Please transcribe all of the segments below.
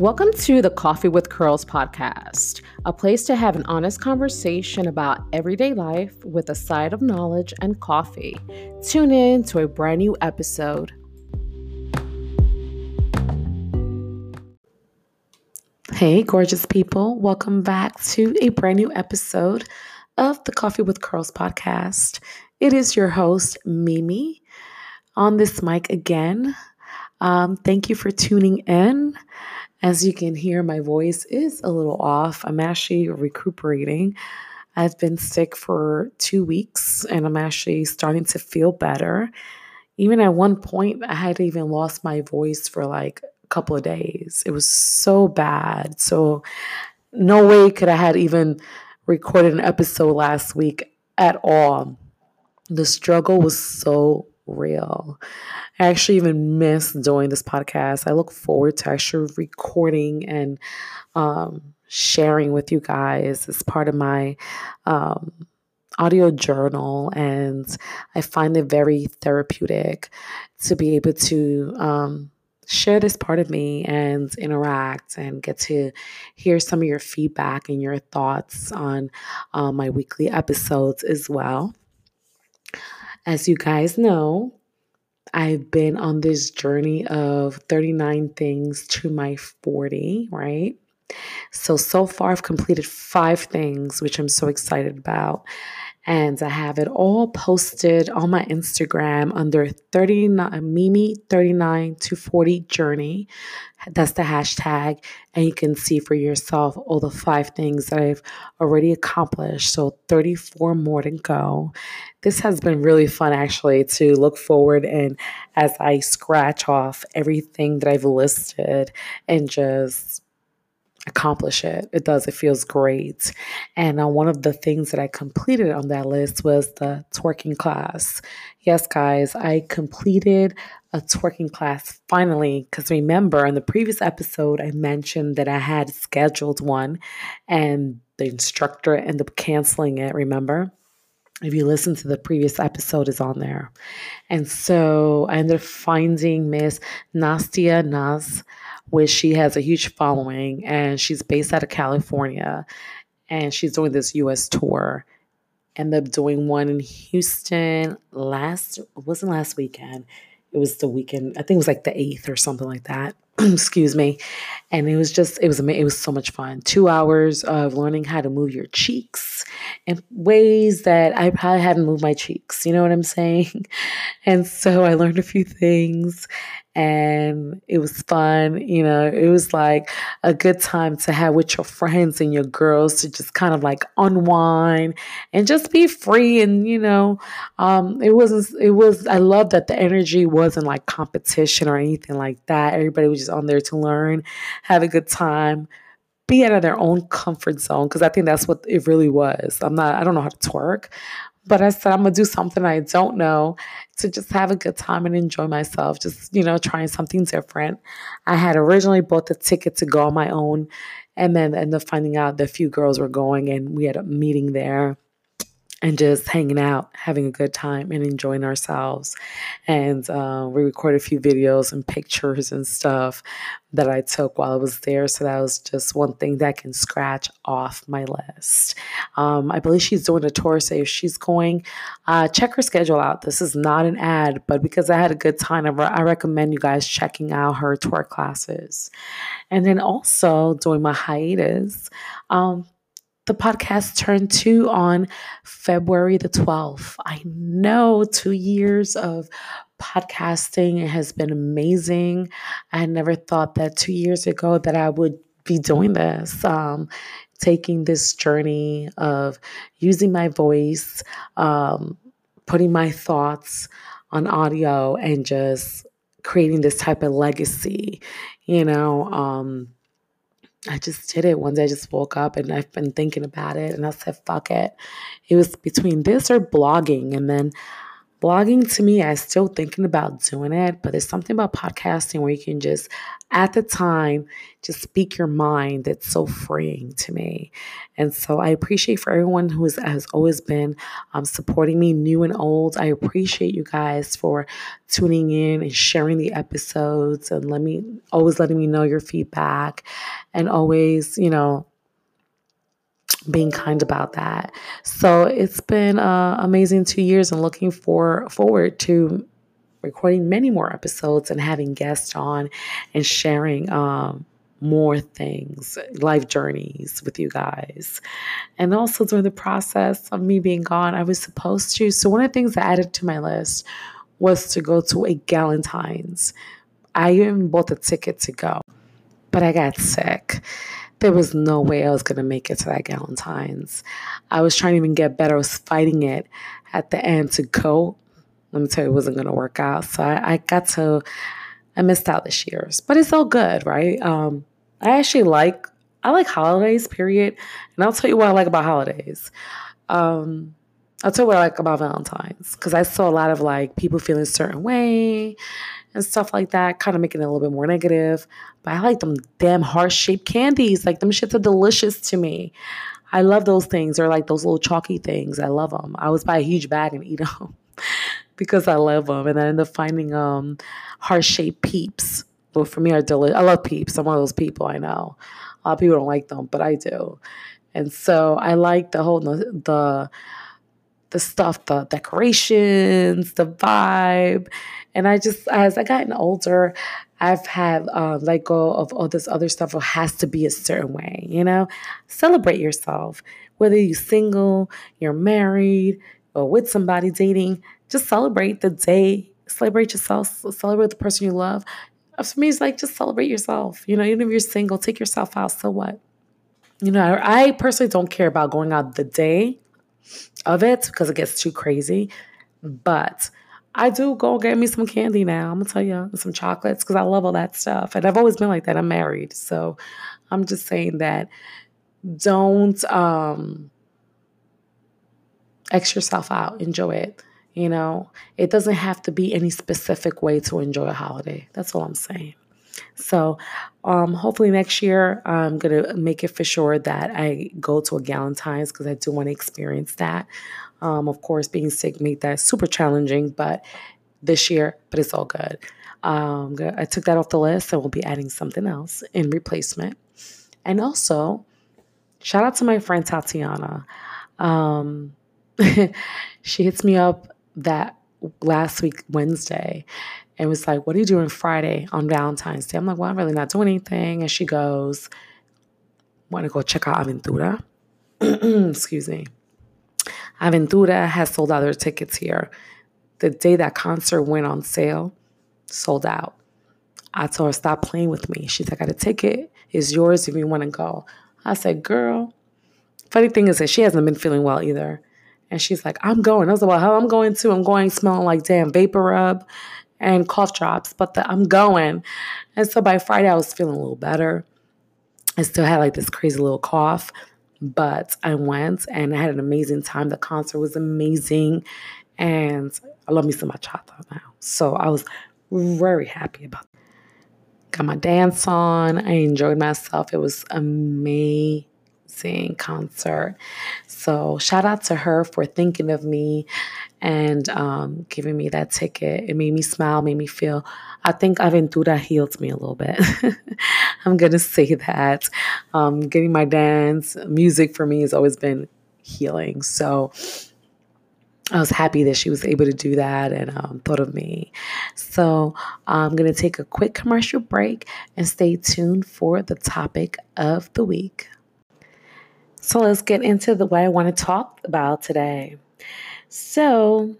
Welcome to the Coffee with Curls podcast, a place to have an honest conversation about everyday life with a side of knowledge and coffee. Tune in to a brand new episode. Hey, gorgeous people. Welcome back to a brand new episode of the Coffee with Curls podcast. It is your host, Mimi, on this mic again. Um, thank you for tuning in. As you can hear, my voice is a little off. I'm actually recuperating. I've been sick for two weeks and I'm actually starting to feel better. Even at one point, I had even lost my voice for like a couple of days. It was so bad. So, no way could I had even recorded an episode last week at all. The struggle was so real. I actually even miss doing this podcast. I look forward to actually recording and um, sharing with you guys as part of my um, audio journal. And I find it very therapeutic to be able to. Um, share this part of me and interact and get to hear some of your feedback and your thoughts on uh, my weekly episodes as well. As you guys know, I've been on this journey of 39 things to my 40, right? So, so far, I've completed five things, which I'm so excited about and I have it all posted on my Instagram under 39 Mimi 39 to 40 journey. That's the hashtag, and you can see for yourself all the five things that I've already accomplished. So 34 more to go. This has been really fun actually to look forward and as I scratch off everything that I've listed and just accomplish it. It does. It feels great. And uh, one of the things that I completed on that list was the twerking class. Yes, guys, I completed a twerking class finally. Because remember, in the previous episode, I mentioned that I had scheduled one and the instructor ended up canceling it. Remember? If you listen to the previous episode, is on there. And so I ended up finding Miss Nastya Nass which she has a huge following and she's based out of California and she's doing this US tour. Ended up doing one in Houston last it wasn't last weekend. It was the weekend, I think it was like the 8th or something like that. Excuse me. And it was just it was amazing. it was so much fun. 2 hours of learning how to move your cheeks in ways that I probably hadn't moved my cheeks. You know what I'm saying? And so I learned a few things and it was fun. You know, it was like a good time to have with your friends and your girls to just kind of like unwind and just be free. And, you know, um, it wasn't, it was, I love that the energy wasn't like competition or anything like that. Everybody was just on there to learn, have a good time. Be out of their own comfort zone because I think that's what it really was. I'm not, I don't know how to twerk, but I said, I'm going to do something I don't know to just have a good time and enjoy myself, just, you know, trying something different. I had originally bought the ticket to go on my own and then ended up finding out that a few girls were going and we had a meeting there and just hanging out, having a good time, and enjoying ourselves. And uh, we recorded a few videos and pictures and stuff that I took while I was there. So that was just one thing that can scratch off my list. Um, I believe she's doing a tour. So if she's going, uh, check her schedule out. This is not an ad, but because I had a good time, I, re- I recommend you guys checking out her tour classes. And then also during my hiatus, um, the podcast turned two on February the 12th. I know two years of podcasting has been amazing. I never thought that two years ago that I would be doing this, um, taking this journey of using my voice, um, putting my thoughts on audio, and just creating this type of legacy. You know, um, I just did it. One day I just woke up and I've been thinking about it and I said, fuck it. It was between this or blogging. And then blogging to me, I still thinking about doing it, but there's something about podcasting where you can just, at the time, just speak your mind. That's so freeing to me. And so I appreciate for everyone who is, has always been um, supporting me, new and old. I appreciate you guys for tuning in and sharing the episodes and let me always letting me know your feedback and always, you know, being kind about that. So it's been uh, amazing two years and looking for forward to recording many more episodes and having guests on and sharing um, more things, life journeys with you guys. And also during the process of me being gone, I was supposed to. So one of the things I added to my list was to go to a Galentine's. I even bought a ticket to go, but I got sick there was no way I was going to make it to that Galentine's. I was trying to even get better. I was fighting it at the end to go. Let me tell you, it wasn't going to work out. So I, I, got to, I missed out this year's, but it's all good, right? Um, I actually like, I like holidays, period. And I'll tell you what I like about holidays. Um, I'll tell you what I like about Valentine's because I saw a lot of like people feeling a certain way and stuff like that, kind of making it a little bit more negative. But I like them damn heart shaped candies. Like them shits are delicious to me. I love those things. They're like those little chalky things. I love them. I always buy a huge bag and eat them because I love them. And I end up finding um, heart shaped peeps. Well, for me, are delicious. I love peeps. I'm one of those people. I know a lot of people don't like them, but I do. And so I like the whole the, the stuff, the decorations, the vibe. And I just, as I gotten older, I've had uh, let go of all this other stuff. It has to be a certain way, you know? Celebrate yourself. Whether you're single, you're married, or with somebody dating, just celebrate the day. Celebrate yourself. Celebrate the person you love. Uh, for me, it's like just celebrate yourself. You know, even if you're single, take yourself out. So what? You know, I personally don't care about going out the day of it because it gets too crazy. But I do go get me some candy now. I'm gonna tell you some chocolates because I love all that stuff. And I've always been like that. I'm married. So I'm just saying that don't um X yourself out. Enjoy it. You know, it doesn't have to be any specific way to enjoy a holiday. That's all I'm saying. So, um, hopefully next year I'm gonna make it for sure that I go to a Galentine's because I do want to experience that. Um, of course, being sick made that super challenging, but this year, but it's all good. Um, I took that off the list, and we'll be adding something else in replacement. And also, shout out to my friend Tatiana. Um, she hits me up that last week Wednesday and was like, What are you doing Friday on Valentine's Day? I'm like, Well, I'm really not doing anything. And she goes, Want to go check out Aventura? Excuse me. Aventura has sold out their tickets here. The day that concert went on sale, sold out. I told her, Stop playing with me. She's like, I got a ticket. It's yours if you want to go. I said, Girl. Funny thing is that she hasn't been feeling well either. And she's like, I'm going. I was like, Well, hell, I'm going too. I'm going smelling like damn vapor rub and cough drops, but the, I'm going. And so by Friday, I was feeling a little better. I still had like this crazy little cough, but I went and I had an amazing time. The concert was amazing. And I love me some bachata now. So I was very happy about it. Got my dance on. I enjoyed myself. It was amazing concert. So shout out to her for thinking of me and um, giving me that ticket. It made me smile, made me feel. I think Aventura healed me a little bit. I'm gonna say that. Um, getting my dance music for me has always been healing. So I was happy that she was able to do that and um, thought of me. So I'm going to take a quick commercial break and stay tuned for the topic of the week. So let's get into the what I want to talk about today. So,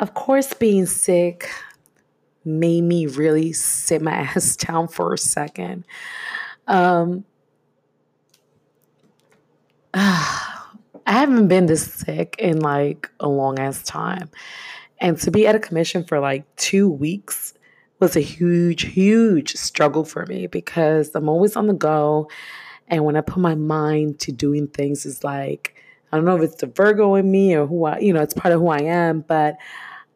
of course, being sick made me really sit my ass down for a second. Um, I haven't been this sick in like a long ass time. And to be at a commission for like two weeks was a huge, huge struggle for me because I'm always on the go. And when I put my mind to doing things, it's like, I don't know if it's the Virgo in me or who I, you know, it's part of who I am, but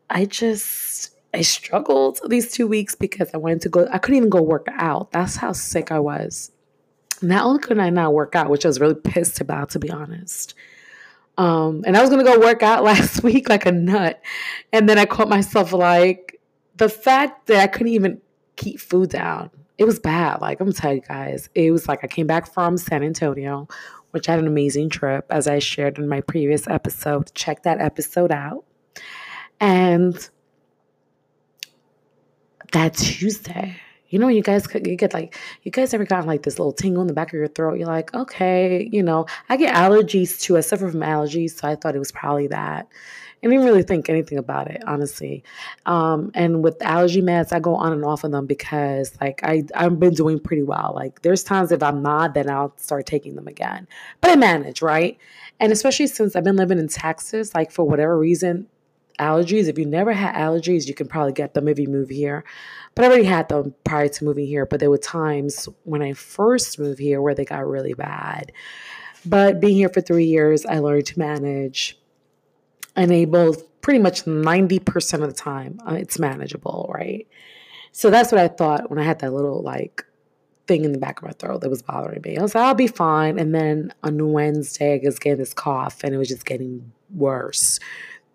I just I struggled these two weeks because I wanted to go. I couldn't even go work out. That's how sick I was. Not only could I not work out, which I was really pissed about, to be honest. Um, and I was gonna go work out last week like a nut, and then I caught myself like the fact that I couldn't even keep food down. It was bad. Like I'm gonna tell you guys, it was like I came back from San Antonio, which had an amazing trip, as I shared in my previous episode. Check that episode out. And that Tuesday, you know, you guys could, you get like, you guys ever gotten like this little tingle in the back of your throat? You're like, okay, you know, I get allergies too. I suffer from allergies, so I thought it was probably that. I didn't really think anything about it, honestly. Um, and with allergy meds, I go on and off of them because, like, I I've been doing pretty well. Like, there's times if I'm not, then I'll start taking them again. But I manage, right? And especially since I've been living in Texas, like for whatever reason, allergies. If you never had allergies, you can probably get them if you move here. But I already had them prior to moving here. But there were times when I first moved here where they got really bad. But being here for three years, I learned to manage. And able pretty much 90% of the time, uh, it's manageable, right? So that's what I thought when I had that little like thing in the back of my throat that was bothering me. I was like, I'll be fine. And then on Wednesday, I was getting this cough and it was just getting worse.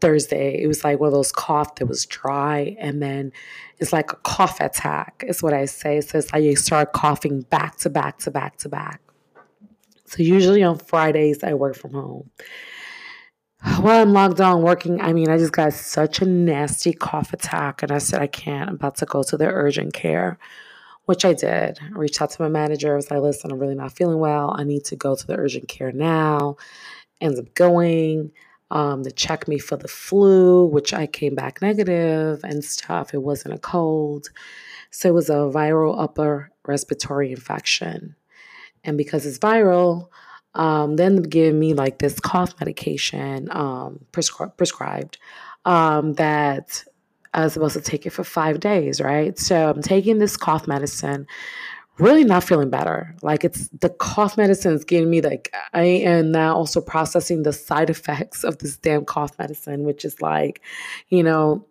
Thursday, it was like one of those cough that was dry, and then it's like a cough attack, is what I say. So it's like you start coughing back to back to back to back. So usually on Fridays, I work from home. While I'm locked down working, I mean, I just got such a nasty cough attack, and I said, I can't. I'm about to go to the urgent care, which I did. I reached out to my manager. I was like, listen, I'm really not feeling well. I need to go to the urgent care now. Ends up going um, to check me for the flu, which I came back negative and stuff. It wasn't a cold. So it was a viral upper respiratory infection. And because it's viral, um, then gave me like this cough medication um, prescri- prescribed um, that I was supposed to take it for five days, right? So I'm taking this cough medicine really not feeling better. Like it's the cough medicine is giving me like I am now also processing the side effects of this damn cough medicine, which is like, you know,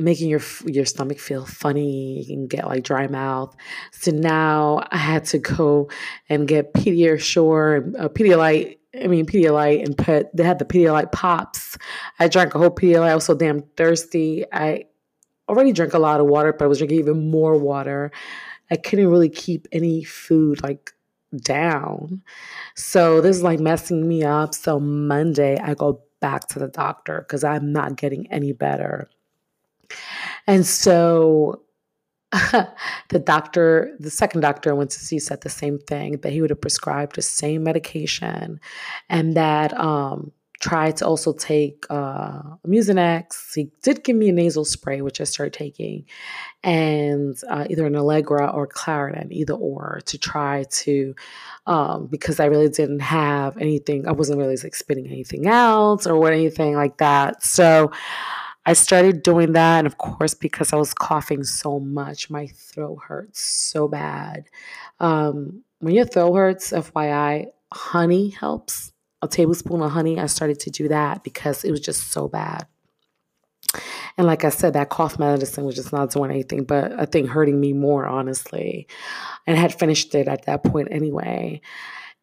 making your your stomach feel funny. You can get like dry mouth. So now I had to go and get Pediasure, uh, Pedialyte. I mean Pedialyte, and put they had the Pedialyte pops. I drank a whole Pedialyte. I was so damn thirsty. I already drank a lot of water, but I was drinking even more water. I couldn't really keep any food like down. So this is like messing me up. So Monday I go back to the doctor because I'm not getting any better. And so the doctor, the second doctor I went to see said the same thing that he would have prescribed the same medication and that um tried to also take uh, Mucinex. He did give me a nasal spray, which I started taking, and uh, either an Allegra or Claritin, either or, to try to, um, because I really didn't have anything. I wasn't really like spitting anything out or anything like that. So I started doing that, and of course, because I was coughing so much, my throat hurts so bad. Um, when your throat hurts, FYI, honey helps a tablespoon of honey. I started to do that because it was just so bad. And like I said, that cough medicine was just not doing anything, but I think hurting me more, honestly. And I had finished it at that point anyway.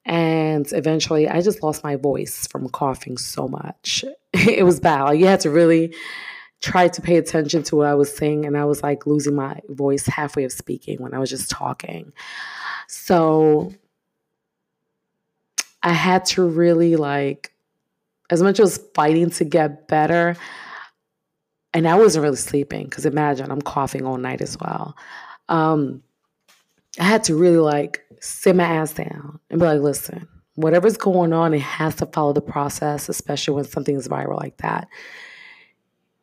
And eventually, I just lost my voice from coughing so much. it was bad. Like, you had to really try to pay attention to what I was saying. And I was like losing my voice halfway of speaking when I was just talking. So I had to really like, as much as fighting to get better, and I wasn't really sleeping because imagine I'm coughing all night as well. Um, I had to really like sit my ass down and be like, listen, whatever's going on, it has to follow the process, especially when something is viral like that.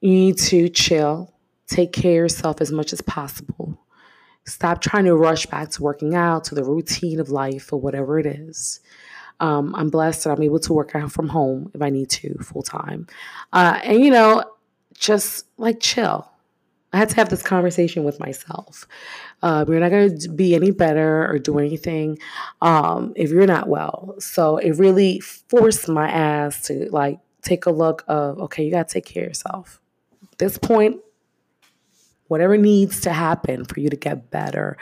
You need to chill, take care of yourself as much as possible. Stop trying to rush back to working out, to the routine of life, or whatever it is. Um, I'm blessed that I'm able to work out from home if I need to full time. Uh, and, you know, just like chill. I had to have this conversation with myself. Uh, you're not going to be any better or do anything um, if you're not well. So it really forced my ass to like take a look of okay, you got to take care of yourself. At this point, whatever needs to happen for you to get better,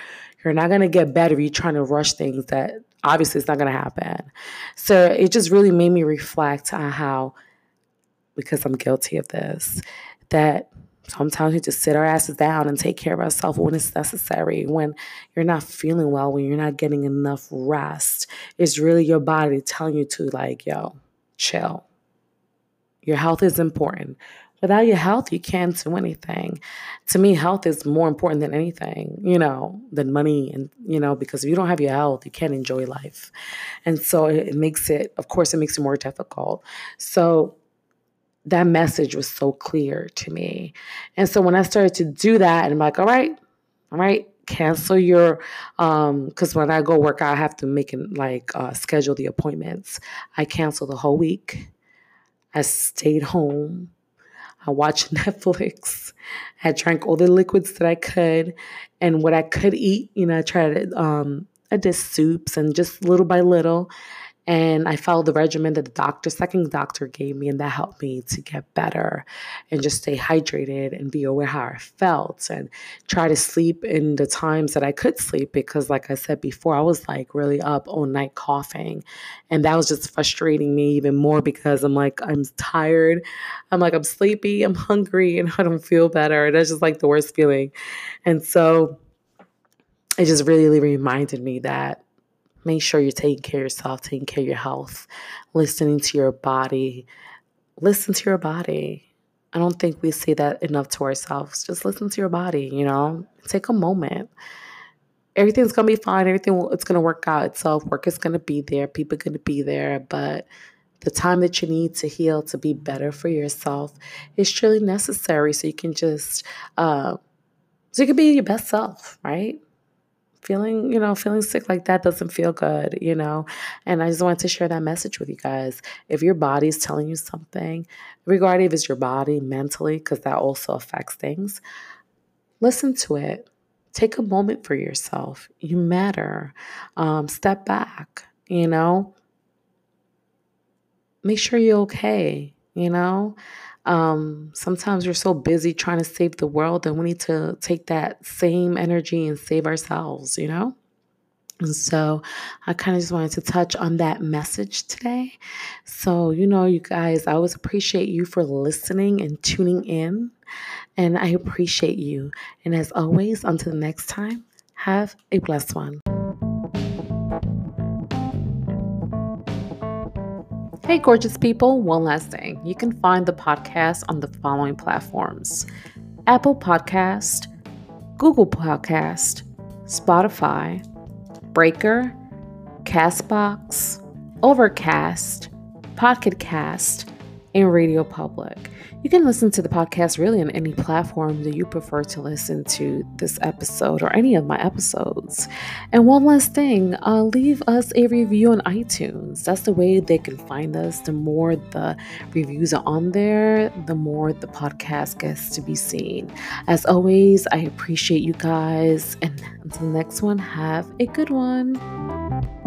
you're not going to get better if you're trying to rush things that obviously it's not going to happen. So it just really made me reflect on how, because I'm guilty of this, that sometimes we just sit our asses down and take care of ourselves when it's necessary. When you're not feeling well, when you're not getting enough rest, it's really your body telling you to, like, yo, chill. Your health is important. Without your health, you can't do anything. To me, health is more important than anything, you know, than money. And, you know, because if you don't have your health, you can't enjoy life. And so it makes it, of course, it makes it more difficult. So that message was so clear to me. And so when I started to do that, and I'm like, all right, all right, cancel your um because when i go work out i have to make it like uh, schedule the appointments i cancel the whole week i stayed home I watched Netflix. I drank all the liquids that I could, and what I could eat, you know, I tried. Um, I did soups and just little by little, and I followed the regimen that the doctor, second doctor gave me, and that helped me to get better and just stay hydrated and be aware how I felt and try to sleep in the times that I could sleep because, like I said before, I was like really up all night coughing. And that was just frustrating me even more because I'm like, I'm tired. I'm like, I'm sleepy, I'm hungry, and I don't feel better. That's just like the worst feeling. And so it just really reminded me that Make sure you're taking care of yourself, taking care of your health, listening to your body. Listen to your body. I don't think we say that enough to ourselves. Just listen to your body, you know? Take a moment. Everything's going to be fine. Everything it's going to work out itself. Work is going to be there. People are going to be there, but the time that you need to heal to be better for yourself is truly necessary so you can just uh, so you can be your best self, right? Feeling, you know, feeling sick like that doesn't feel good, you know. And I just wanted to share that message with you guys. If your body's telling you something, regarding if it's your body mentally, because that also affects things, listen to it. Take a moment for yourself. You matter. Um, step back, you know. Make sure you're okay, you know. Um, sometimes we're so busy trying to save the world that we need to take that same energy and save ourselves, you know? And so I kind of just wanted to touch on that message today. So, you know, you guys, I always appreciate you for listening and tuning in. And I appreciate you. And as always, until the next time, have a blessed one. Hey, gorgeous people, one last thing. You can find the podcast on the following platforms Apple Podcast, Google Podcast, Spotify, Breaker, Castbox, Overcast, Pocket Cast, and Radio Public. You can listen to the podcast really on any platform that you prefer to listen to this episode or any of my episodes. And one last thing, uh, leave us a review on iTunes. That's the way they can find us. The more the reviews are on there, the more the podcast gets to be seen. As always, I appreciate you guys. And until the next one, have a good one.